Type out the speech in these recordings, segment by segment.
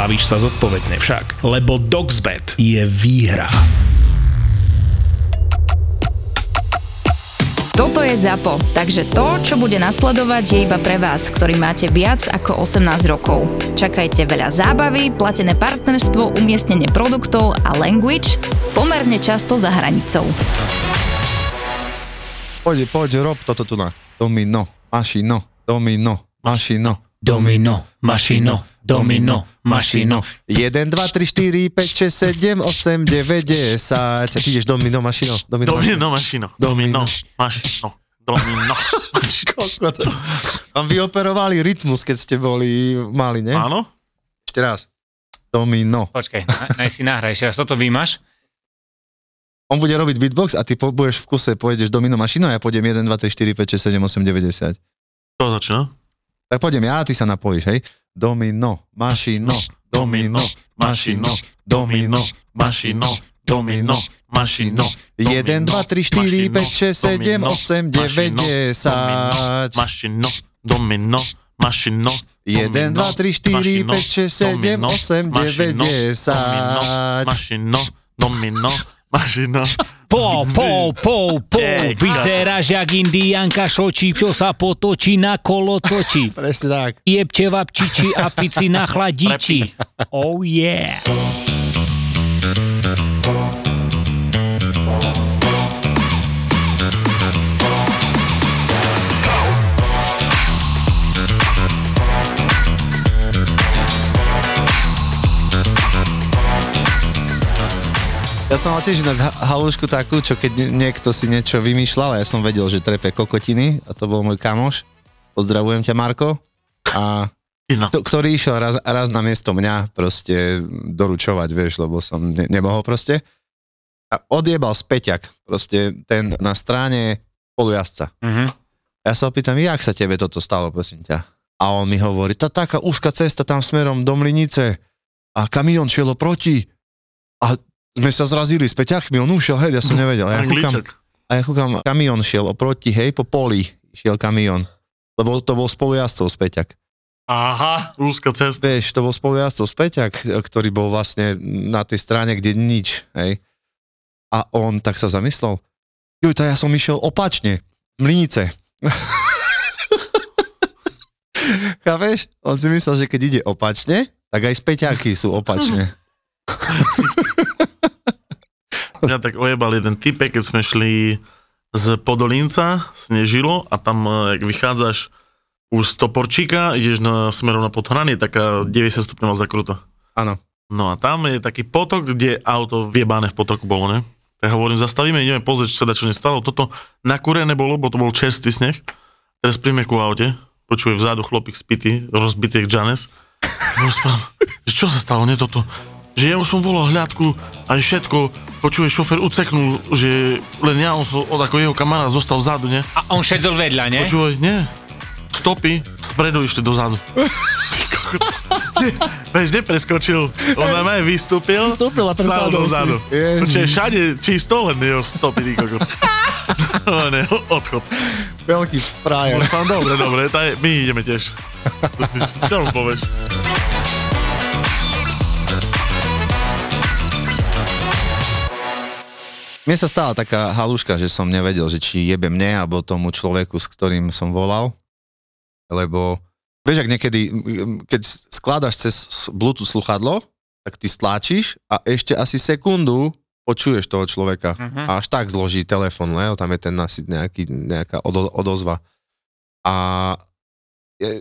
bavíš sa zodpovedne však. Lebo Dogsbet je výhra. Toto je ZAPO, takže to, čo bude nasledovať, je iba pre vás, ktorý máte viac ako 18 rokov. Čakajte veľa zábavy, platené partnerstvo, umiestnenie produktov a language pomerne často za hranicou. Poď, poď, rob toto tu na. Domino, mašino, domino, mašino. Domino, mašino, domino, mašino. 1, 2, 3, 4, 5, 6, 7, 8, 9, 10. A ty ideš domino, mašino. Domino, Domino, mašino. Domino, mašino. Domino, mašino. Koľko to? Vám vyoperovali rytmus, keď ste boli mali, ne? Áno? Ešte raz. Domino. Počkaj, na- naj si nahraj ešte raz. Toto vymaš? On bude robiť beatbox a ty po, budeš v kuse, pôjdeš domino mašino a ja pôjdem 1, 2, 3, 4, 5, 6, 7, 8, 9, 10. Čo začína? Tak pôjdem ja a ty sa napojíš, hej? Domino, mašino, domino, mašino, domino, mašino, domino, mašino. 1, 2, 3, 4, 5, 6, 7, 8, 9, 10. Mašino, domino, mašino. 1, 2, 3, 4, 5, 6, 7, 8, 9, 10. Mašino, domino, mašino. Po, po, po, po, vyzeráš jak indianka šočí, čo sa potočí na kolo točí. Presne tak. Jebče vapčiči a fici na chladiči. Oh yeah. Ja som mal tiež ináč ha- halúšku takú, čo keď nie- niekto si niečo vymýšľal, ja som vedel, že trepe kokotiny a to bol môj kamoš. Pozdravujem ťa, Marko. A to, ktorý išiel raz, raz na miesto mňa proste doručovať, vieš, lebo som ne, nemohol proste. A odjebal späťak, proste ten na strane polujazca. Mhm. Ja sa opýtam, jak sa tebe toto stalo, prosím ťa? A on mi hovorí, tá taká úzka cesta tam smerom do Mlinice a kamión šiel proti sme sa zrazili s peťachmi, on ušiel, hej, ja som nevedel. A ja kúkam, a ja kúkam, kamión šiel oproti, hej, po poli šiel kamión. Lebo to bol spolujazdcov späťak. Aha, úzka cesta. Vieš, to bol spolujazdcov späťak, ktorý bol vlastne na tej strane, kde nič, hej. A on tak sa zamyslel, to ja som išiel opačne, z Mlinice. Chápeš? On si myslel, že keď ide opačne, tak aj späťaky sú opačne. Mňa tak ojebal jeden type, keď sme šli z Podolínca, snežilo a tam, eh, jak vychádzaš už z Toporčíka, ideš na, smerom na podhranie, taká 90 stupňová zakruta. Áno. No a tam je taký potok, kde auto viebané v potoku bolo, ne? Tak hovorím, zastavíme, ideme pozrieť, čo sa čo nestalo. Toto nakúrené bolo, bo to bol čerstvý sneh. Teraz príjme ku aute, počuje vzadu chlopík spity, rozbitý jak Janes. Rozprávam, čo sa stalo, nie toto? Že ja už som volal hľadku, aj všetko, počuje šofer uceknul, že len ja, on som, od ako jeho kamarát zostal vzadu, ne? A on šedol vedľa, nie? Počúvaj, nie. Stopy, spredu išli dozadu. Vieš, nepreskočil. On nám aj vystúpil. Vystúpil a sadol presadol si. Počuaj, všade čisto, len jeho stopy. No, ne, odchod. Veľký frajer. Dobre, dobre, taj, my ideme tiež. Čo mu povieš? Mne sa stala taká halúška, že som nevedel, že či jebe mne, alebo tomu človeku, s ktorým som volal. Lebo, vieš, ak niekedy, keď skladaš cez Bluetooth sluchadlo, tak ty stláčiš a ešte asi sekundu počuješ toho človeka. Mhm. A až tak zloží telefon, lebo tam je ten asi nejaký, nejaká odo, odozva. A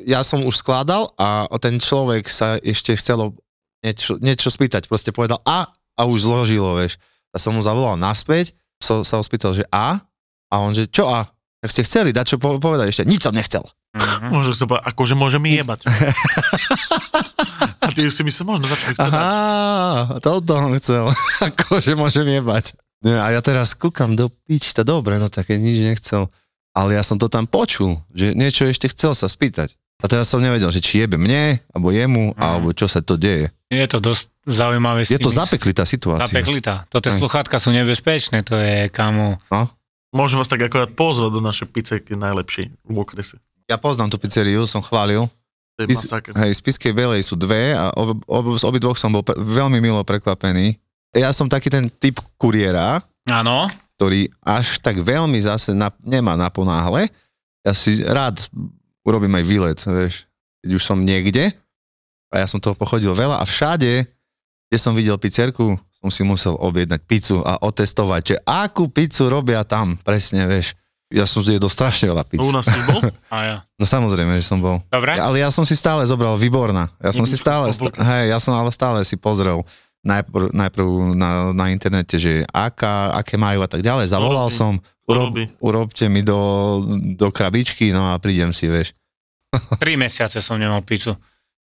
ja som už skladal a ten človek sa ešte chcelo niečo, niečo spýtať. Proste povedal a a už zložilo, vieš. A som mu zavolal naspäť, so, sa ho spýtal, že a? A on, že čo a? Tak ste chceli dať čo po- povedať ešte? Nič som nechcel. Mhm. Môže sa povedať, akože môže mi jebať. A ty si myslel, možno za čo chce dať. Aha, toto on chcel. akože môžem jebať. Nie, a ja teraz kúkam do pičta, dobre, no také nič nechcel. Ale ja som to tam počul, že niečo ešte chcel sa spýtať. A teraz som nevedel, že či jebe mne, alebo jemu, Mhm. alebo čo sa to deje. Je to dosť zaujímavé. Je to zapeklitá situácia. Zapeklitá. To tie sluchátka sú nebezpečné, to je kamo. No. Môžem vás tak akorát pozvať do našej pizzerky najlepšej v okrese. Ja poznám tú pizzeriu, som chválil. Je masaker. Hej, z Piskej Belej sú dve a ob, ob, z obidvoch som bol pre, veľmi milo prekvapený. Ja som taký ten typ kuriéra, Áno. ktorý až tak veľmi zase na, nemá na ponáhle. Ja si rád urobím aj výlet, vieš, keď už som niekde a ja som toho pochodil veľa a všade, kde som videl pizzerku, som si musel objednať pizzu a otestovať, že akú pizzu robia tam, presne, vieš. Ja som zjedol strašne veľa pizz. U nás si bol? A ja. No samozrejme, že som bol. Dobre? Ja, ale ja som si stále zobral výborná. Ja som si Jedničku, stále, st- oblúka. hej, ja som ale stále si pozrel najprv, najprv na, na internete, že aká, aké majú a tak ďalej. Zavolal Urobí. som, urob, Urobí. urobte mi do, do krabičky, no a prídem si, vieš. Tri mesiace som nemal pizzu.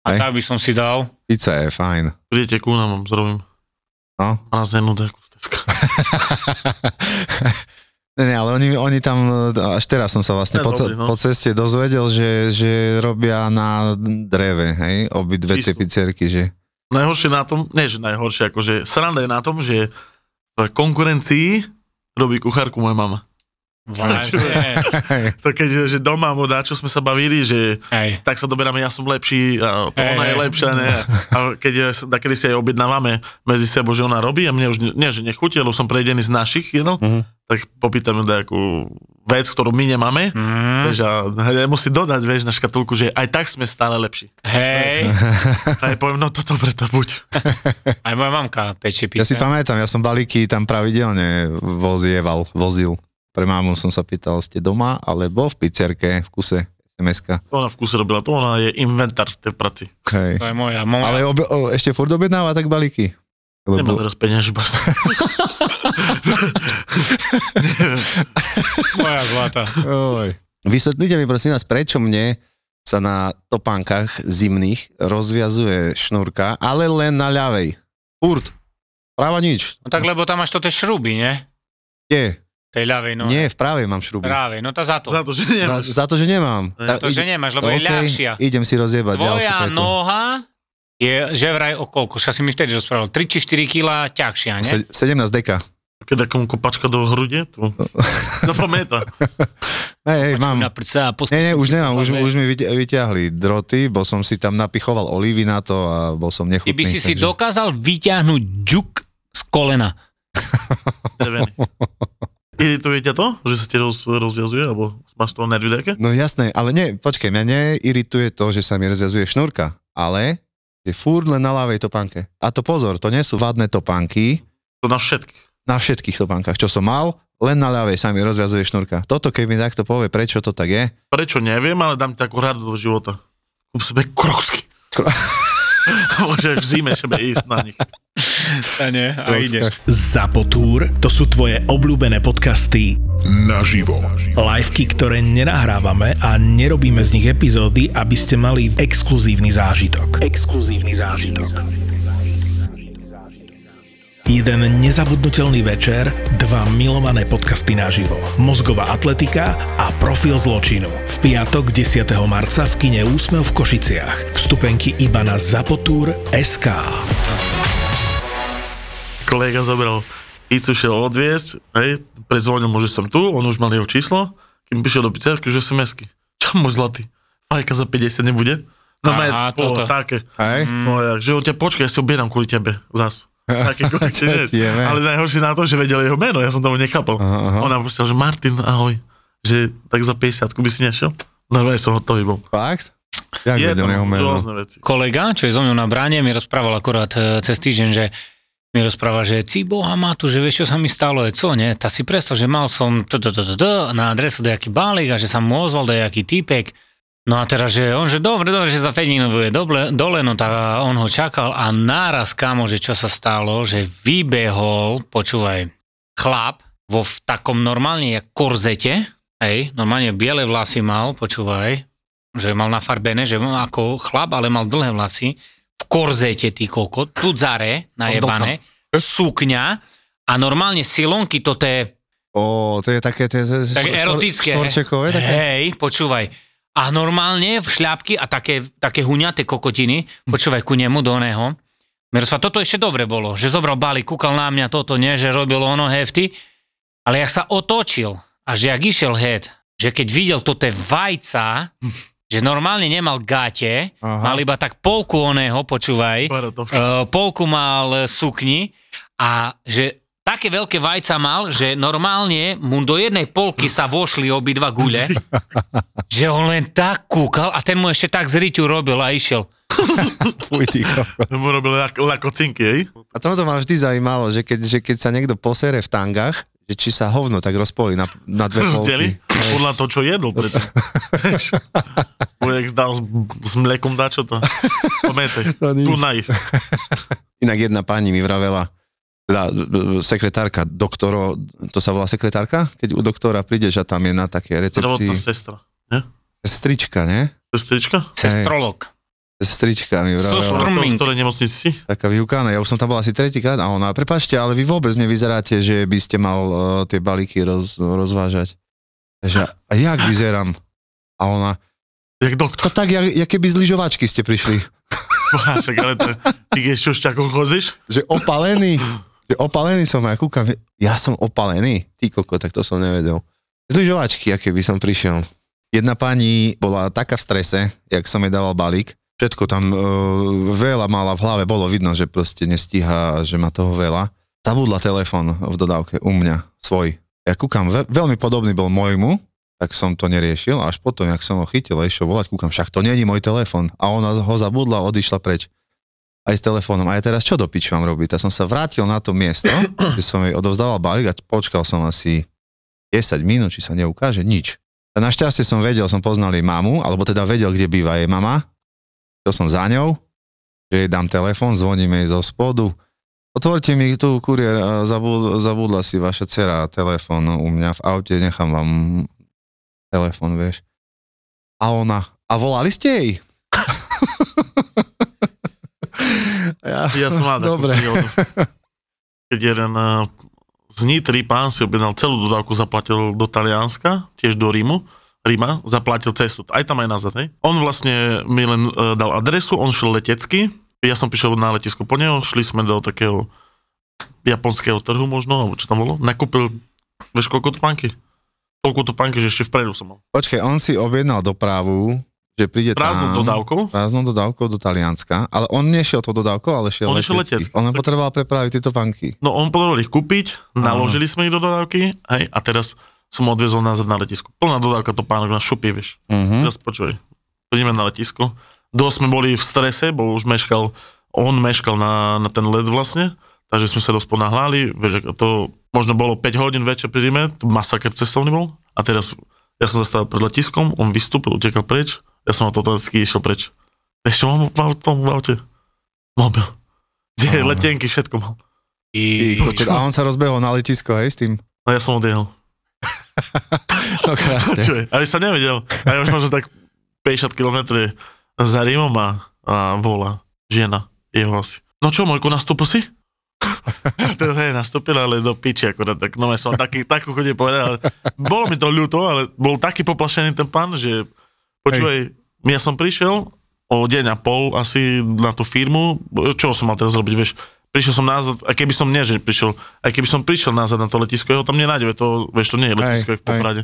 A Hej. tak by som si dal. Pizza je fajn. Prídete ku nám, zrobím. No. Mrazenú deku z Teska. ne, ne, ale oni, oni tam, až teraz som sa vlastne Ja, po, dobrý, no. po ceste dozvedel, že, že robia na dreve, hej, obidve tie pizzerky, že Najhoršie na tom, nie že najhoršie, akože sranda je na tom, že v konkurencii robí kuchárku moja mama. Vážne. To keď, že doma alebo čo sme sa bavili, že Hej. tak sa doberáme, ja som lepší a to Hej, ona je lepšia, ne? A keď kedy si aj objednávame medzi sebou, že ona robí a mne už, nie, že nechutí, lebo som prejdený z našich jedol, Mhm. tak popýtame nejakú vec, ktorú my nemáme, Mm, vieš, a musí dodať, vieš, na škatulku, že aj tak sme stále lepší. hej. A ja poviem, no toto preto buď. Aj moja mamka pečie Ja pizze. si pamätám, ja som balíky tam pravidelne vozieval, vozil. Pre mámu som sa pýtal, ste doma, alebo v pizzerke, v kuse sms Ona v kuse robila to, ona je inventár v tej práci. Hej. To je moja. moja. Ale obe, o, ešte furt objednáva tak balíky? Lebo Nemá bol- teraz basta. moja zlata. Oj. Vysvetlite mi prosím vás, prečo mne sa na topánkach zimných rozviazuje šnúrka, ale len na ľavej. Furt. Práva nič. No tak lebo tam máš to tie šruby, nie? Nie, Tej ľavej, no. nie, v pravej mám šruby. Práve, no tá za to. Za to, že Za, nemáš. za to, že nemám. Za to, že nemáš, lebo je OK, ľahšia. Idem si rozjebať ďalšiu Tvoja petu. noha je, že vraj o koľko? Však si mi vtedy rozprával. 3 či 4 kg ťažšia, nie? Se, 17 deka. Keď takom kopačka do hrude, to zapamätá. Hej, hej, mám. Nie, nie, už nemám, už, už mi vyťa- vyťahli droty, bol som si tam napichoval olívy na to a bol som Ty nechutný. by si si takže- dokázal vyťahnuť džuk z kolena. Irituje ťa to, že sa ti roz, rozviazuje, alebo máš toho nervy také? No jasné, ale nie, počkaj, mňa neirituje to, že sa mi rozviazuje šnúrka, ale je furt len na ľavej topánke. A to pozor, to nie sú vadné topánky, To na všetkých. na všetkých topánkach, čo som mal, len na ľavej sa mi rozviazuje šnúrka. Toto keď mi takto povie, prečo to tak je, Prečo neviem, ale dám ti takú radu do života. Kúp sebe kroksky. Kro- Môžeš v zime sebe ísť na nich. A nie, a ideš. Zapotúr, to sú tvoje obľúbené podcasty naživo. Liveky, ktoré nenahrávame a nerobíme z nich epizódy, aby ste mali exkluzívny zážitok. Exkluzívny zážitok. Jeden nezabudnutelný večer, dva milované podcasty naživo. Mozgová atletika a profil zločinu. V piatok 10. marca v kine Úsmev v Košiciach. Vstupenky iba na Zapotúr SK. Kolega zobral pizzu, šiel odviesť, hej, prezvonil mu, že som tu, on už mal jeho číslo, kým prišiel do pizzerky, že SMS-ky. Čo môj zlatý? Fajka za 50 nebude? No Aha, toto. také. hej? No ja, že on ťa počkaj, ja si objednám kvôli tebe, zas. Také ne? Ale najhoršie na to, že vedel jeho meno, ja som tomu nechápal. Aha, aha. On nám posiel, že Martin, ahoj, že tak za 50 by si nešiel? Normálne som hotový bol. Fakt? Jak Je vedel jeho meno? veci. Kolega, čo je so mnou na bráne, mi rozprával akurát e, cez týždeň, že mi rozpráva, že ci boha má tu, že vieš, čo sa mi stalo, je co, nie? Tá si predstav, že mal som na adresu nejaký balík a že sa mu ozval nejaký týpek. No a teraz, že on, že dobre, dobre, že za 5 minút bude dole, dole, no tak on ho čakal a náraz, kámo, že čo sa stalo, že vybehol, počúvaj, chlap vo v takom normálne jak korzete, hej, normálne biele vlasy mal, počúvaj, že mal nafarbené, že mal ako chlap, ale mal dlhé vlasy, v korzete, ty kokot, tudzare, najebané, sukňa a normálne silonky, toto je Ó, to je také, to je, to tak erotické. Štvorčekové, také. Hej, počúvaj. A normálne v šľapky a také, také huňaté kokotiny, počúvaj ku nemu do oného. Miroslav, toto ešte dobre bolo, že zobral balík, kúkal na mňa toto, nie, že robil ono hefty, ale jak sa otočil a že jak išiel head, že keď videl toto vajca, že normálne nemal gáte, Aha. mal iba tak polku oného, počúvaj. Uh, polku mal sukni a že také veľké vajca mal, že normálne mu do jednej polky sa vošli obidva gule, že on len tak kúkal a ten mu ešte tak z riťu robil a išiel. Fuj, kokos. Mu robil lak- lakocinky, hej? A toto ma vždy zaujímalo, že keď, že keď sa niekto posere v tangách, že či sa hovno tak rozpolí na, na dve Rozdeli? polky. Podľa toho, čo jedol predtým. Zdal s, s mlekom dačo to. Pamätaj, tu na ich. Inak jedna pani mi vravela, teda b- b- sekretárka, doktoro, to sa volá sekretárka? Keď u doktora prídeš a tam je na také Zdravotná recepcii sestra. strička, ne? Sestrička? Sestrolog. Strička mi So vravela. strom- To, Strming. v ktorej nemocnici si? Taká vyukána, ja už som tam bol asi tretíkrát a ona, prepáčte, ale vy vôbec nevyzeráte, že by ste mal uh, tie balíky roz, rozvážať. Takže, a jak vyzerám? A ona, Jak to doktor. tak, jak, jak keby z lyžovačky ste prišli. Však, ale to, ty keď čo šťakom chodíš? Že opalený, že opalený som, a ja kúkam, ja som opalený, ty koko, tak to som nevedel. Z lyžovačky, aké by som prišiel. Jedna pani bola taká v strese, jak som jej dával balík, všetko tam e, veľa mala v hlave, bolo vidno, že proste nestíha, že má toho veľa. Zabudla telefon v dodávke u mňa, svoj. Ja kúkam, ve, veľmi podobný bol môjmu, tak som to neriešil, až potom, jak som ho chytil a išiel volať, kúkam, však to není môj telefon. A ona ho zabudla a odišla preč aj s telefónom. A ja teraz čo do piči mám robiť? Ja som sa vrátil na to miesto, kde som jej odovzdával balík a počkal som asi 10 minút, či sa neukáže, nič. A našťastie som vedel, som poznal jej mamu, alebo teda vedel, kde býva jej mama. To som za ňou, že jej dám telefón, zvoním jej zo spodu. Otvorte mi tu kuriér, zabud, zabudla si vaša dcera telefón no, u mňa v aute, nechám vám telefón, vieš. A ona, a volali ste jej? ja, Ja som mal takú Dobre. Keď jeden eh, z Nitry pán si objednal celú dodávku, zaplatil do Talianska, tiež do Rímu, Ríma, zaplatil cestu, aj tam aj nazad, hej. On vlastne mi len uh, dal adresu, on šiel letecky, ja som prišiel na letisko po neho, šli sme do takého japonského trhu možno, alebo čo tam bolo, nakúpil, vieš koľko topánky? Toľko topánky, že ešte vpredu som mal. Počkej, on si objednal dopravu, že príde Prázdnou tam. dodávkou, Prázdnou dodávkou do Talianska, ale on nešiel tou dodávkou, ale šiel On letecky. On len potreboval prepraviť tieto panky. No on potreboval ich kúpiť, Áno. naložili sme ich do dodávky, hej, a teraz som odviezol nazad na letisko. Plná dodávka to pánok na šupy, vieš. Uh-huh. Teraz počuj, prídeme na letisko. Dosť sme boli v strese, bo už meškal, on meškal na, na ten let vlastne, takže sme sa dosť ponáhľali, vieš, to možno bolo 5 hodín večer pri Ríme, to masaker cestovný bol. A teraz ja som zastavil pred letiskom, on vystúpil, utekal preč, ja som automaticky išiel preč. Ešte mám v tom aute? Mobil. Kde Áno. letenky, všetko mal. I, kokot, a on sa rozbehol na letisko, hej, s tým. No ja som odjehol. No krásne. Čo je? Ale sa nevedel. A ja už možno tak 50 km za Rímom a, a volá žena, jeho asi. No čo, Mojko, nastúpil si? to hej, nastúpil, ale do piči akorát, tak no ja som taký, takú chodie povedal, ale bolo mi to ľúto, ale bol taký poplašený ten pán, že počúvaj, ja som prišiel o deň a pol asi na tú firmu, čo som mal teraz robiť, vieš, prišiel som nazad, a keby som nie, že prišiel, aj keby som prišiel nazad na to letisko, jeho tam nenájde, to, vieš, to nie je letisko, jak v Poprade.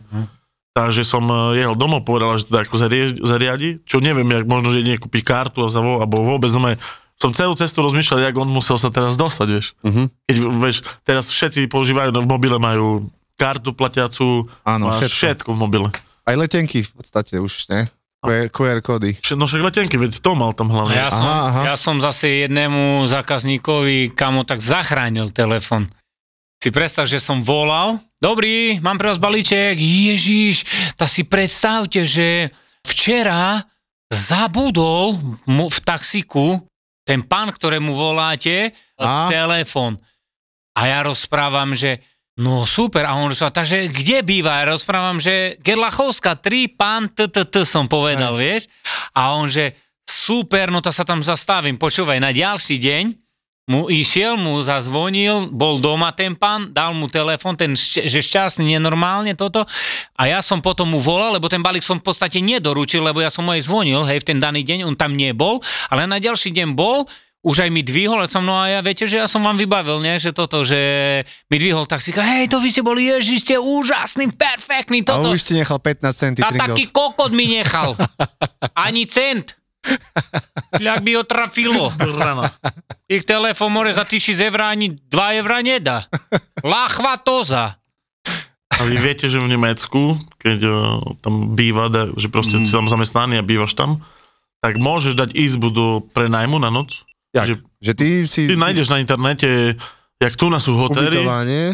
Takže som eh, jehol domov, povedal, že to ako zariadi, čo neviem, jak možno, že nie kúpiť kartu a zavol, alebo vôbec no, som celú cestu rozmýšľal, jak on musel sa teraz dostať, vieš. Uh-huh. Keď, vieš, teraz všetci používajú, no v mobile majú kartu platiacu, Áno, všetko. všetko v mobile. Aj letenky v podstate už, ne? QR, kódy. No však letenky, veď to mal tam hlavne. ja, som, Aha, aha. ja som zase jednému zákazníkovi, kamo tak zachránil telefon. Si predstav, že som volal, dobrý, mám pre vás balíček, Ježiš, tak si predstavte, že včera zabudol mu v taxiku ten pán, ktorému voláte, A? telefon. A ja rozprávam, že no super, a on rozpráva, takže kde býva? Ja rozprávam, že Gerlachovská 3, pán TTT som povedal, vieš? A on, že super, no to sa tam zastavím. Počúvaj, na ďalší deň mu išiel, mu zazvonil, bol doma ten pán, dal mu telefon, ten, šť- že šťastný, nenormálne toto. A ja som potom mu volal, lebo ten balík som v podstate nedoručil, lebo ja som mu aj zvonil, hej, v ten daný deň, on tam nebol, ale na ďalší deň bol, už aj mi dvihol, som, no a ja viete, že ja som vám vybavil, nie, že toto, že mi dvihol taxíka, hej, to vy ste boli, ježiš, ste úžasný, perfektný, A toto. už ti nechal 15 centy A taký kokot mi nechal. Ani cent. Ľak by ho trafilo. Ich telefon more za 1000 eur ani 2 eur nedá. Lachva toza. A vy viete, že v Nemecku, keď uh, tam býva, že proste mm. si tam zamestnaný a bývaš tam, tak môžeš dať izbu do prenajmu na noc. Jak? Že- Že ty si Ty nájdeš na internete, jak tu na sú hotely,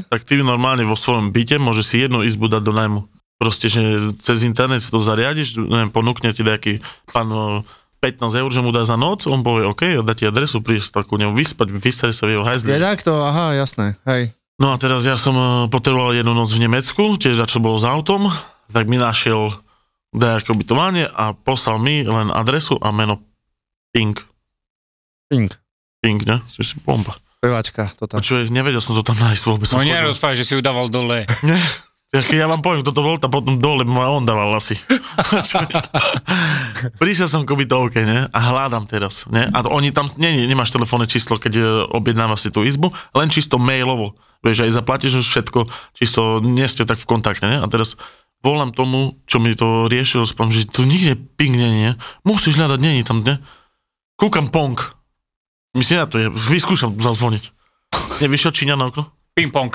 tak ty normálne vo svojom byte môžeš si jednu izbu dať do najmu. Proste, že cez internet si to zariadiš, neviem, ponúkne ti nejaký pán o, 15 eur, že mu dá za noc, on povie OK, dá ti adresu, prísť tak u neho vyspať, vysať sa v jeho ja hajzli. takto, aha, jasné, hej. No a teraz ja som eh, potreboval jednu noc v Nemecku, tiež čo bolo s autom, tak mi našiel nejaké ubytovanie a poslal mi len adresu a meno Pink. Pink, Pink, ne? Si si bomba. pevačka, to tam. Počuj, nevedel som to tam nájsť vôbec. No nerozprávaj, že si ju dával dole. Nie. Ja, keď ja vám poviem, kto to bol, tak potom dole ma on dával asi. Prišiel som k ubytovke, ne? A hľadám teraz, ne? A oni tam, nie, nie, nemáš telefónne číslo, keď e, objednávaš si tú izbu, len čisto mailovo. Vieš, aj zaplatíš všetko, čisto nie ste tak v kontakte, ne? A teraz volám tomu, čo mi to riešil, spom, že tu nikde ping nie, nie? Musíš hľadať, nie, tam, ne? Kúkam pong. Myslím, ja to je, vyskúšam zazvoniť. Nevyšiel Číňa na okno? Ping-pong.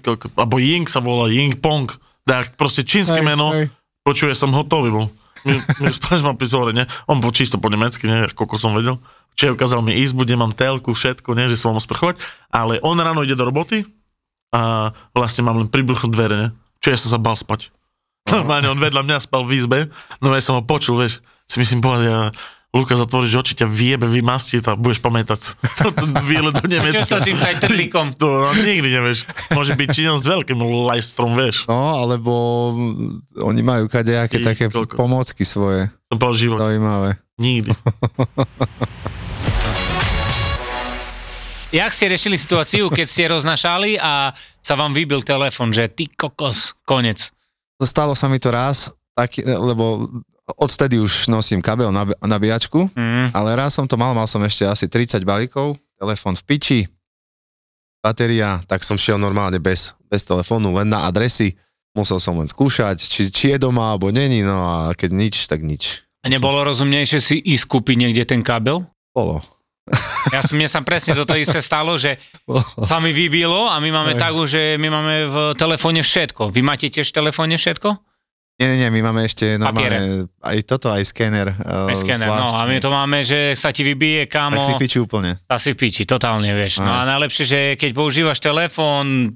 Koko, alebo Ying sa volá, Ying Pong. Tak proste čínske meno, počuje, som hotový bol. Mi spáš ma pri zhore, ne? On bol čisto po nemecky, ne? Koľko som vedel. Čiže ukázal mi izbu, kde mám telku, všetko, ne? Že som mohol sprchovať. Ale on ráno ide do roboty a vlastne mám len pribruchnúť dvere, ne? Čiže ja som sa bal spať. Normálne on vedľa mňa spal v izbe, no ja som ho počul, vieš. Si myslím, povedať, ja, Luka, zatvoríš oči, ťa viebe, vymastí a budeš pamätať. Toto výlet do Čo s Nemecka. tým tajtrlíkom? To no, nikdy nevieš. Môže byť Číňan s veľkým lajstrom, vieš. No, alebo oni majú kadejaké také koľko. pomocky svoje, Som povedal život. zaujímavé. Nikdy. Jak ste riešili situáciu, keď ste roznašali a sa vám vybil telefon, že ty kokos, konec. Stalo sa mi to raz, taký, lebo odtedy už nosím kabel na nabíjačku, Mm. ale raz som to mal, mal som ešte asi 30 balíkov, telefon v piči, batéria, tak som šiel normálne bez, bez telefónu, len na adresy. Musel som len skúšať, či, či je doma, alebo není, no a keď nič, tak nič. A nebolo rozumnejšie si ísť kúpiť niekde ten kábel? Bolo. Ja som, mne sa presne toto isté stalo, že sa mi vybilo a my máme Hej. tak, že my máme v telefóne všetko. Vy máte tiež v telefóne všetko? Nie, nie, my máme ešte normálne, aj toto, aj skener. Aj Uh, skener, no a my to máme, že sa ti vybije, Tak kámo, si v piči úplne. tá si v piči, totálne, vieš. No a Aj. najlepšie, že keď používaš telefón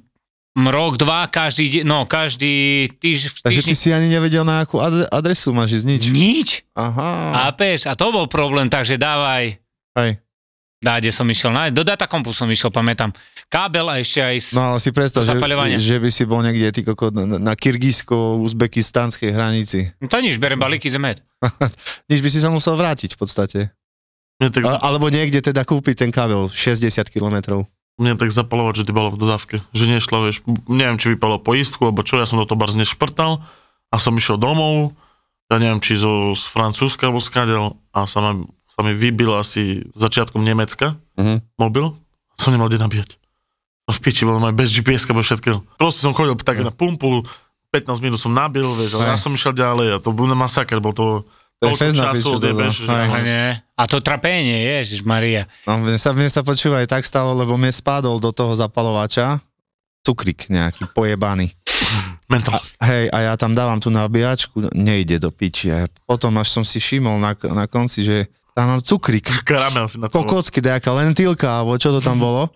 rok, dva, každý, de- no každý týž, Takže ty týždeň, si ani nevedel, na akú ad- adresu máš ísť nič. nič. Aha. A peš, a to bol problém, takže dávaj, Hej. Dá, kde som išiel, na, do datakompu som išiel, pamätám. Kábel a ešte aj... S... No ale si predstav, že, že by si bol niekde ty koko, na, na kyrgyzsko-uzbekistanskej hranici. No to nič, berem balíky zemet. Nič by si sa musel vrátiť v podstate. Mne tak, A, alebo niekde teda kúpiť ten kabel 60 km. mne tak zapalovať, že ty bolo v dodávke. Že nešla, vieš, neviem, či vypalo poistku, alebo čo, ja som do toho barz nešprtal a som išiel domov, ja neviem, či zo, z Francúzska alebo skadel a sa ma, sa mi vybil asi začiatkom Nemecka Mhm. mobil, som nemal kde nabíjať. No v piči, bolo aj bez GPS-ka, bez všetkého. Proste som chodil tak na pumpu, 15 minút som nabil, vieš, ale ja som išiel ďalej a to bol masaker, bol to To je toľko času, že Hej. A, a to trapenie, ježiš Maria. No, mne sa, mne sa počúva aj tak stalo, lebo mne spadol do toho zapalovača cukrik nejaký pojebaný. mentál. Hej, a ja tam dávam tú nabíjačku, nejde do piči. A potom až som si všimol na, na konci, že tam mám cukrik. Karamel si na Po celom. kocky, nejaká lentilka, alebo čo to tam bolo.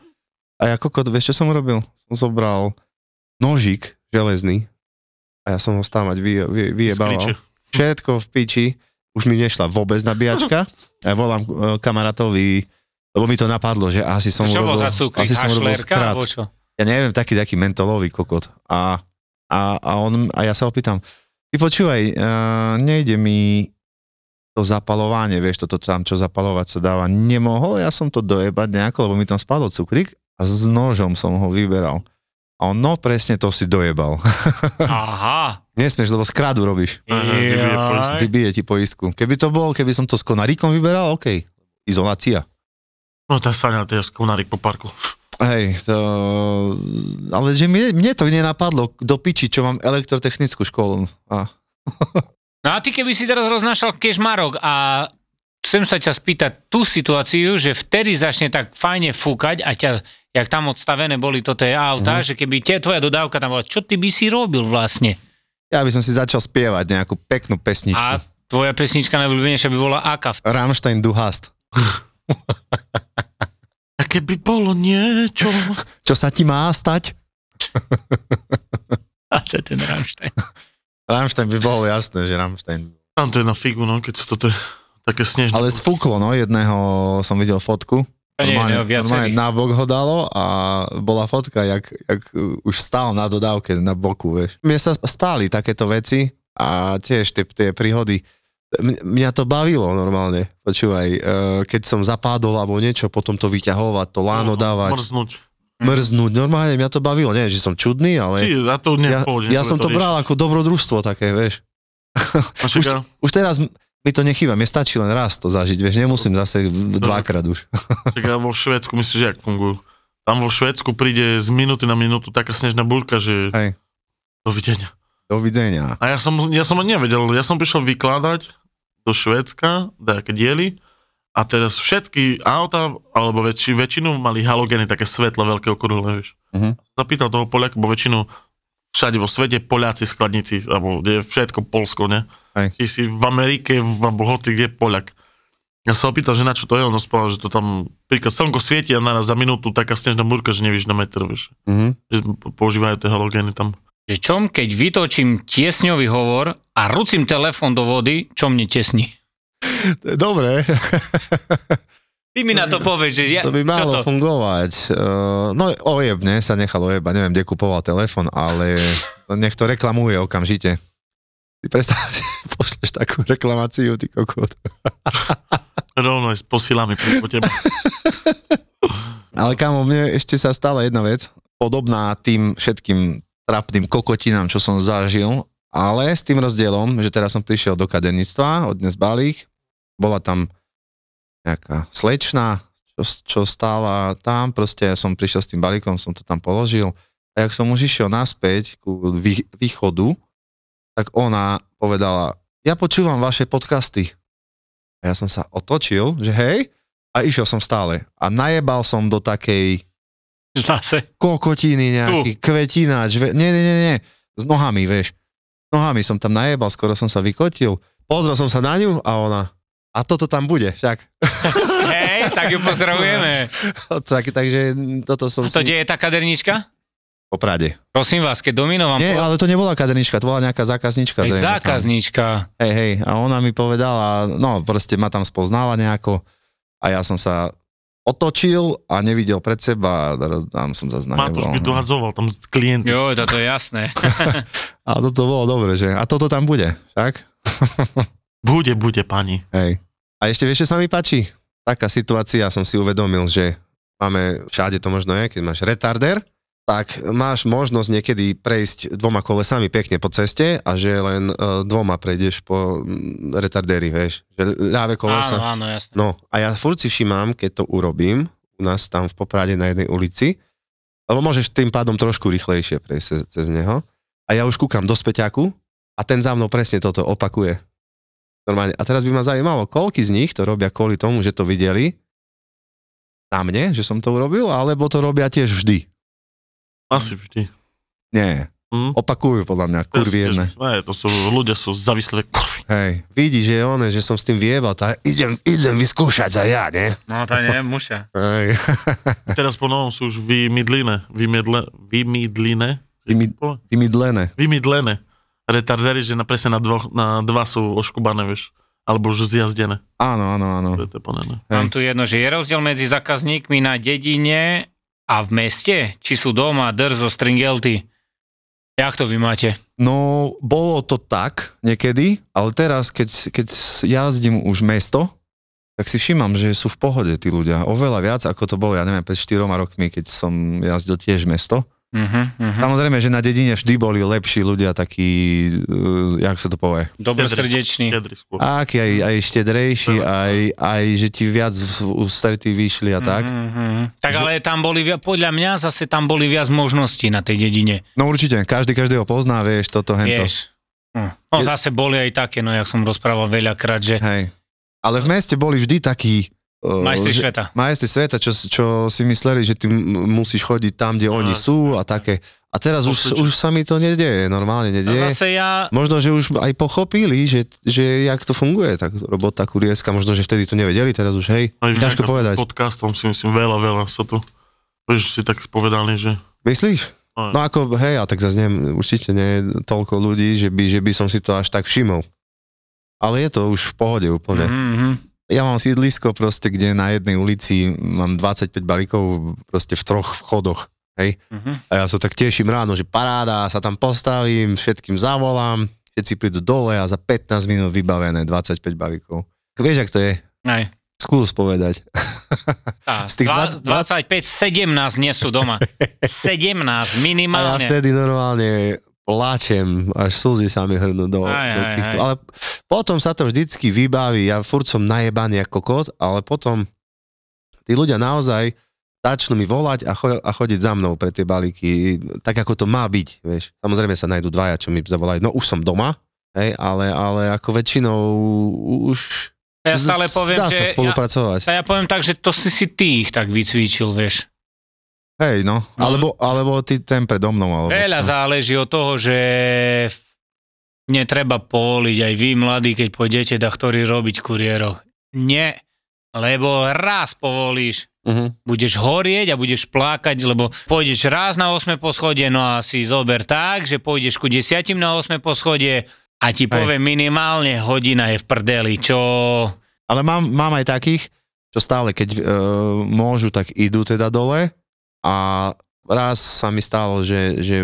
A ja kokot, vieš čo som urobil? Som zobral nožík železný a ja som ho stávať vy, vy, vyjebával. Všetko v piči, už mi nešla vôbec nabíjačka. A ja volám e, kamarátovi, lebo mi to napadlo, že asi som Čo urobil, za cukrík? asi som urobil skrat. Ja neviem, taký, taký mentolový kokot. A, a, a, on, a ja sa opýtam, ty počúvaj, uh, nejde mi to zapalovanie, vieš, toto tam, čo zapalovať sa dáva, nemohol ja som to dojebať nejako, lebo mi tam spadol cukrík a s nožom som ho vyberal. A on, no presne to si dojebal. Aha. Nesmieš, lebo skradu robíš. Aha, vybije ti poistku. Keby to bol, keby som to s konaríkom vyberal, OK. Izolácia. No tá Saňa, to je skonárik po parku. Hej, to... Ale že mne, mne to nenapadlo do piči, čo mám elektrotechnickú školu. A... No a ty keby si teraz roznášal kešmarok a chcem sa ťa spýtať tú situáciu, že vtedy začne tak fajne fúkať a ťa, jak tam odstavené boli toto je auta, mm. že keby tie tvoja dodávka tam bola, čo ty by si robil vlastne? Ja by som si začal spievať nejakú peknú pesničku. A tvoja pesnička najobľúbenejšia by bola aká? Rammstein du hast. A keby bolo niečo... Čo sa ti má stať? Zase ten Rammstein. Rammstein by bolo jasné, že Rammstein. Tam to je na figu, no, keď sa to také snežné... Ale sfúklo, no, jedného som videl fotku. A nie, Normálne, no, normálne na bok ho dalo a bola fotka, jak, jak už stál na dodávke na boku, vieš. Mne sa stáli takéto veci a tiež tie, tie príhody. Mňa to bavilo normálne, počúvaj, e, keď som zapádol alebo niečo, potom to vyťahovať, to láno dávať, Mrznúť. Mrznúť, normálne mňa to bavilo, nie, že som čudný, ale Si, a to ja, ja som to riešiť. bral ako dobrodružstvo také, vieš. Ja- Už teraz mi to nechýba, mne stačí len raz to zažiť, vieš, nemusím zase dvakrát už. Tak ja vo Švédsku myslíš, že jak fungujú? Tam vo Švédsku príde z minúty na minútu taká snežná búrka, že Hej, dovidenia. dovidenia. A ja som, ja som nevedel, ja som prišiel vykladať do Švédska, nejaké diely, a teraz všetky auta, alebo väčši, väčšinu mali halogény, také svetlo veľké okrúhle, vieš. Mhm. Zapýtal toho Poliaka, bo väčšinu všade vo svete Poliaci skladníci, alebo kde je všetko Polsko, ne? Či si v Amerike, v, alebo hoci kde je Poliak. Ja sa opýtal, že na čo to je, on spal, že to tam, príklad, slnko svieti a naraz za minútu taká snežná múrka, že nevíš na meter, vieš. Mhm. Že používajú tie halogény tam. Že čom, keď vytočím tiesňový hovor a rucím telefón do vody, čo mne tesní? To je dobré. Ty mi na to povieš, že ja, To by malo to? fungovať. Uh, no ojebne sa nechal ojebať, neviem, kde kupoval telefon, ale nech to reklamuje okamžite. Ty predstav, že pošleš takú reklamáciu, ty kokot. Rovno aj s posilami po tebe. Ale kámo, mne ešte sa stala jedna vec, podobná tým všetkým trapným kokotinám, čo som zažil, ale s tým rozdielom, že teraz som prišiel do kaderníctva, odnes balík, bola tam nejaká slečna, čo, čo stála tam, proste ja som prišiel s tým balíkom, som to tam položil a jak som už išiel naspäť ku vý, východu, tak ona povedala, ja počúvam vaše podcasty. A ja som sa otočil, že hej, a išiel som stále. A najebal som do takej Zase. kokotiny nejaký, kvetináč, ve, nie, nie, nie, nie, s nohami, vieš. S nohami som tam najebal, skoro som sa vykotil. Pozrel som sa na ňu a ona, a toto tam bude, však. Hej, tak ju pozdravujeme. tak, takže toto som A to si... kde je tá kaderníčka? Po Prade. Prosím vás, keď Domino vám Nie, ale to nebola kadernička, to bola nejaká zákaznička. Hej, zrejme tam. zákazníčka. Hej, hej, a ona mi povedala, no proste ma tam spoznala nejako a ja som sa otočil a nevidel pred seba a tam som zase Matúš by dohadzoval tam s klientom. Jo, toto je jasné. A toto bolo dobre, že? A toto tam bude, však? Bude, bude, pani. Hej. A ešte vieš, čo sa mi páči? Taká situácia, som si uvedomil, že máme, všade to možno je, keď máš retarder, tak máš možnosť niekedy prejsť dvoma kolesami pekne po ceste a že len uh, dvoma prejdeš po mm, retardéri, vieš. Že ľavé kolesa. Áno, áno, jasné. No a ja furt si všímam, keď to urobím, u nás tam v Poprade na jednej ulici, lebo môžeš tým pádom trošku rýchlejšie prejsť cez, cez neho. A ja už kúkam do späťaku a ten za mnou presne toto opakuje. Normálne. A teraz by ma zaujímalo, koľky z nich to robia kvôli tomu, že to videli na mne, že som to urobil, alebo to robia tiež vždy. Asi vždy. Nie. Hm? Opakujú podľa mňa, kurvy Ja jedné. Ne, to sú, ľudia sú zavislé kurvy. Hej, vidí, že je one, že som s tým viebal, tak idem, idem vyskúšať za ja, ne? No to nie, muša. Hej. Teraz po novom sú už vymydlené. Vymydle, vymydlené. Vymy- Vymydlené. Vymydlené. Retardery, že na, presne na, dvoch, na dva sú oškubané, vieš. Alebo už zjazdené. Áno, áno, áno. To je to ponené. Mám tu jedno, že je rozdiel medzi zákazníkmi na dedine a v meste? Či sú doma, drzo, stringelty? Jak to vy máte? No, bolo to tak niekedy, ale teraz, keď, keď jazdím už mesto, tak si všímam, že sú v pohode tí ľudia. Oveľa viac, ako to bolo, ja neviem, pred 4 rokmi, keď som jazdil tiež mesto. Uh-huh, uh-huh. Samozrejme, že na dedine vždy boli lepší ľudia, takí, uh, jak sa to povie, skôr. aký aj, aj štedrejší, aj, aj že ti viac v ústretí vyšli a tak. Uh-huh. Tak ale tam boli, podľa mňa zase tam boli viac možností na tej dedine. No určite, každý každého pozná, vieš, toto, hento. Vieš. Hm. No Je- zase boli aj také, no jak som rozprával veľakrát, že Hej. Ale v meste boli vždy takí... uh, majstri sveta. majstri sveta, čo, čo si mysleli, že ty musíš chodiť tam, kde oni sú a také. A teraz už, už sa mi to nedieje, normálne A nedieje. zase ja, Možno, že už aj pochopili, že, že jak to funguje, tak robota kurierská, možno, že vtedy to nevedeli, teraz už hej, Aj ťažko povedať. Podcastom si myslím, veľa, veľa sa tu, vieš, si tak povedali, že Myslíš? Aj. No ako, hej, a tak zase nie, určite nie je toľko ľudí, že by, že by som si to až tak všimol. Ale je to už v pohode úplne. mm-hmm. Ja mám sídlisko proste, kde na jednej ulici mám 25 balíkov proste v troch vchodoch. Hej? Mhm. A ja sa tak teším ráno, že paráda, sa tam postavím, všetkým zavolám, všetci prídu dole a za 15 minút vybavené 25 balíkov. Vieš, ak to je? Aj. Skús povedať. Tá, Z tých dva- dva- 25, 17 nie sú doma. 17 A ja minimálne. vtedy normálne plačem, až slzy sa mi hrnú do, Aj, do aj. Ale potom sa to vždycky vybaví, ja furt som najebaný ako kot, ale potom tí ľudia naozaj začnú mi volať a, cho- a chodiť za mnou pre tie balíky, tak ako to má byť, vieš. Samozrejme sa nájdú dvaja, čo mi zavolajú, no už som doma, hej, ale, ale ako väčšinou už Ja stále poviem, dá že sa spolupracovať. Ja, ja poviem tak, že to si si ty ich tak vycvičil, vieš. Hej, no, alebo, alebo ty ten predo mnou, alebo Veľa čo. záleží od toho, že netreba povoliť aj vy, mladí, keď pôjdete da ktorý robiť kuriérov. Nie, lebo raz povolíš, Mhm. budeš horieť a budeš plakať, lebo pôjdeš raz na 8 poschodie, no a si zober tak, že pôjdeš ku 10 na 8 poschodie a ti poviem minimálne hodina je v prdeli, čo... Ale mám, mám aj takých, čo stále, keď uh, môžu, tak idú teda dole a raz sa mi stalo, že, že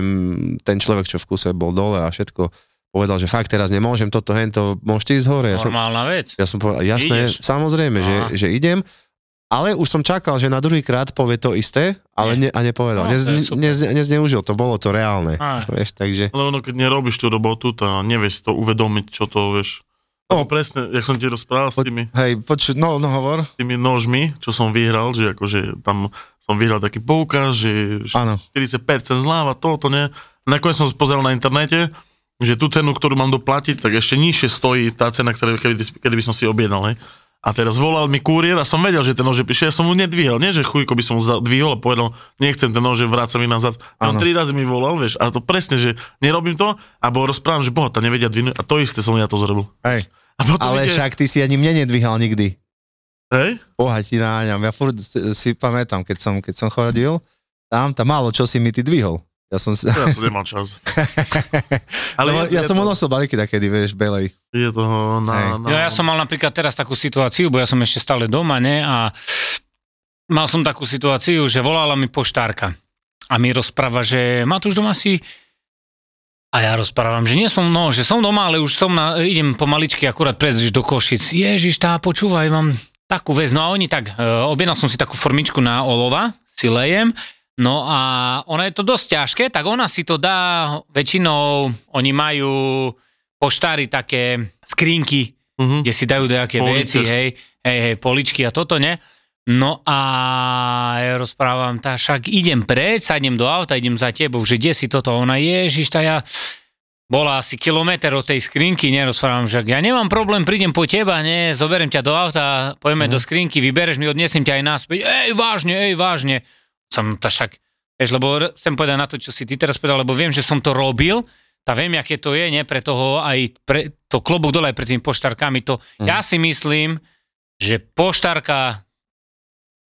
ten človek, čo v kuse bol dole a všetko, povedal, že fakt teraz nemôžem toto, hento, môžete ísť hore. Ja som, Normálna vec. ja som povedal, jasné, Ideš. samozrejme, že, Aha. že idem, ale už som čakal, že na druhý krát povie to isté, ale ne, a nepovedal. No, Nez, nez, nezneužil to, bolo to reálne. Vieš, takže... Ale ono, keď nerobíš tú robotu, to nevieš to uvedomiť, čo to, vieš. No. Presne, jak som ti rozprával s tými, Hej, počuť, no, no hovor. s tými nožmi, čo som vyhral, že akože tam som vyhral taký poukaz, že Áno. 40% zľava, toto, ne. Nakoniec som pozeral na internete, že tú cenu, ktorú mám doplatiť, tak ešte nižšie stojí tá cena, ktoré, kedy, kedy by som si objednal, hej. A teraz volal mi kuriér a som vedel, že ten nože píše, ja som mu nedvihol, nie že chujko by som zadvihol a povedal, nechcem ten nože, vráca mi nazad. A on tri razy mi volal, vieš, a to presne, že nerobím to, alebo rozprávam, že boha, tá nevedia dvihnúť a to isté som ja to zrobil. Hej. A potom Ale ide, však ty si ani mne nedvíhal nikdy. hej, Boha ti náňam. Ja furt si, pamätám, keď som, keď som chodil, tam, tam málo čo si mi ty dvihol. Ja som, si... ja som nemal čas. Ale je- ja je som to- mu nosil balíky takedy, vieš, belej. Je to na... Hej. na No ja som mal napríklad teraz takú situáciu, bo ja som ešte stále doma, ne, a mal som takú situáciu, že volala mi poštárka a mi rozpráva, že Matúš doma si a ja rozprávam, že nie som, no, že som doma, ale už som na, idem pomaličky akurát prejsť do Košic. Ježiš, tá, počúvaj, mám takú vec. No a oni tak, e, objednal som si takú formičku na olova, si lejem, no a ona je to dosť ťažké, tak ona si to dá, väčšinou oni majú poštári také skrinky, Mhm. kde si dajú nejaké veci, hej, hej, hej, poličky a toto, ne? No a ja rozprávam, tá však idem preč, sadnem do auta, idem za tebou, že kde si toto? Ona, ježiš, tá ja bola asi kilometr od tej skrinky, nerozprávam, že ja nemám problém, prídem po teba, ne, zoberiem ťa do auta, pojeme Mhm. do skrinky, vybereš mi, odnesiem ťa aj naspäť, ej, vážne, ej, vážne. Som tá však, vieš, lebo chcem povedať na to, čo si ty teraz povedal, lebo viem, že som to robil, tá viem, aké to je, ne, pre toho aj pre to klobúk dole aj pred tými poštárkami, to, Mhm. ja si myslím, že poštárka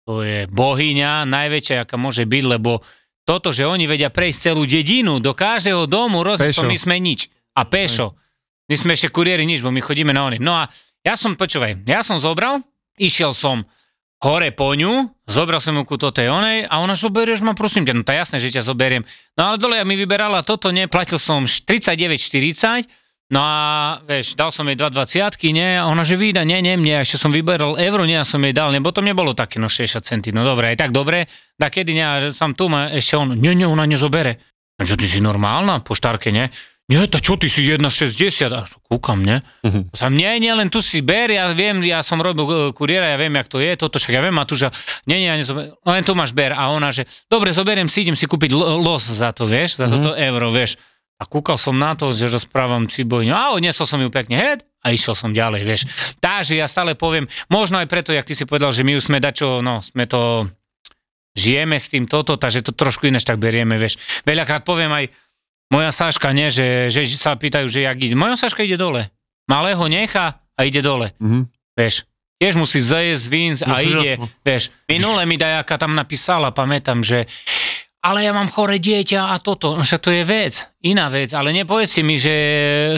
to je bohyňa najväčšia, aká môže byť, lebo toto, že oni vedia prejsť celú dedinu, do každého domu, Pešo. my sme nič. A pešo. My sme ešte kuriéri nič, bo my chodíme na oni. No a ja som, počúvaj, ja som zobral, išiel som hore po ňu, zobral som ju ku tej onej a ona, že ma, prosím ťa, no to je jasné, že ťa zoberiem. No ale dole ja mi vyberala toto, nie, platil som 39,40, no a vieš, dal som jej 2,20, nie, a ona, že vyda, nie, nie, mne, ešte som vyberal euro, nie, ja som jej dal, lebo to nebolo také, no 60 centy, no dobre, aj tak dobre, da kedy nie, som tu, ma ešte on, nie, nie, ona nezobere. A čo, ty si normálna, poštárke, nie? Nie, to čo, ty si 1,60, a kúkam, ne? Uh-huh. Sam, nie, nie, len tu si ber, ja viem, ja som robil uh, kuriéra, ja viem, jak to je, toto však ja viem, Matúša, nie, nie, ja nezober, len tu máš ber. A ona, že, dobre, zoberiem si, idem si kúpiť los za to, vieš, za uh-huh. toto euro, vieš. A kúkal som na to, že rozprávam si bojňu, a odnesol som ju pekne head a išiel som ďalej, vieš. Takže ja stále poviem, možno aj preto, jak ty si povedal, že my už sme dačo, no, sme to, žijeme s tým toto, takže to trošku ináč tak berieme, vieš. Veľakrát poviem aj, moja Saška, nie, že, že sa pýtajú, že jak ide. Moja Saška ide dole. Malého nechá a ide dole. Mhm. Vieš, tiež musí zajesť vín a No, ide. jasno. Vieš, minule mi dajaká tam napísala, pamätám, že ale ja mám chore dieťa a toto. No však to je vec, iná vec, ale nepovedzte mi, že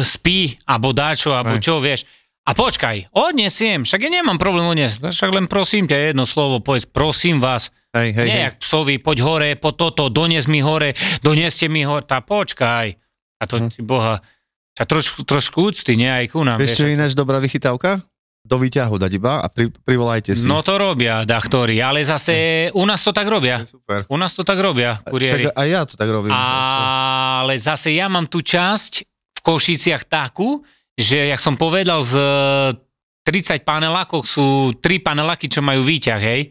spí, alebo dáčo, alebo čo, vieš. A počkaj, odnesiem, však ja nemám problém odniesť, však len prosím ťa jedno slovo, povedz, prosím vás, Hej, hej, nie hej. jak psovi, poď hore, po toto, donies mi hore, donieste mi hore, tá počkaj. A to Hm. si boha, a trošku, trošku úcty, nie aj ku nám. Vieš, čo je ináč dobrá vychytávka? Do výťahu dať iba a pri, privolajte si. No to robia dachtori, ale zase u nás to tak robia. Super. U nás to tak robia, kuriéri. Však aj ja to tak robím. Ale zase ja mám tú časť v Košiciach takú, že jak som povedal, z 30 panelákov sú 3 paneláky, čo majú výťah, hej?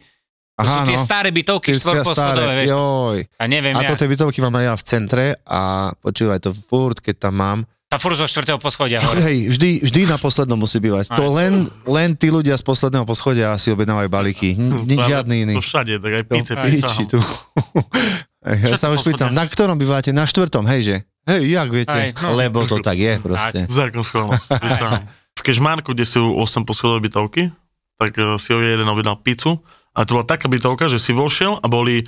To sú tie staré bytovky, Tie štvorposchodové, vieš. joj. A neviem, A ja, toto bytovky mám aj ja v centre a počúvaj to furt, keď tam mám. tá furt zo štvrtého poschodia hore. Hej, vždy, vždy na poslednom musí bývať. Aj. To len, len tí ľudia z posledného poschodia si objednávajú balíky. Ni- žiadny iný. To všade, tak aj To piči písam. tu. Ja sa už pýtam, na ktorom bývate? Na štvrtom, hej, že? Hej, jak viete? Aj, no. Lebo to tak je proste. Zákon sám. V Kežmarku, kde sú 8 poschodové bytovky, tak eh, si ho jeden objednal pizzu a to bola taká bytovka, že si vošiel a boli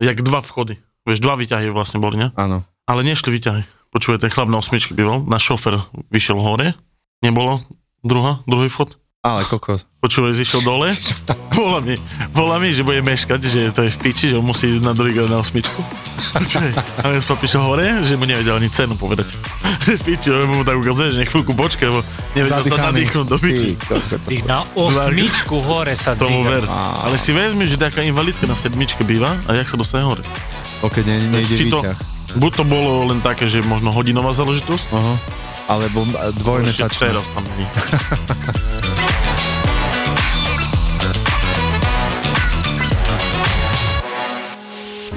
jak dva vchody. Vieš, dva výťahy vlastne boli, ne? Áno. Ale nešli výťahy. Počuje, ten chlap na osmičke býval, náš šofer vyšiel hore, nebolo druhá, druhý vchod. Ale kokos. Počúvaj, zišiel dole, volá mi, volá mi, že bude meškať, že to je v piči, že on musí ísť na druhý na osmičku. Počúvaj, a ja som prišiel hore, že mu nevedel ani cenu povedať. Že v piči, lebo mu tak ukazuje, že nech chvíľku počkaj, lebo nevedel sa Zadýchaný. nadýchnuť do piči. Ty, na osmičku hore sa Tomu ver. Ale si vezmi, že taká invalidka na sedmičke býva a jak sa dostane hore. Ok, ne, nejde Či to, výťah. buď to bolo len také, že možno hodinová záležitosť, Aha. Alebo ešte dvojmesačná. teraz tam není.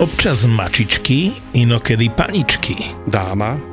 Občas mačičky, inokedy paničky. dáma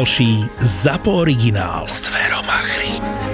ďalší ZAPO originál s Verom Achrim.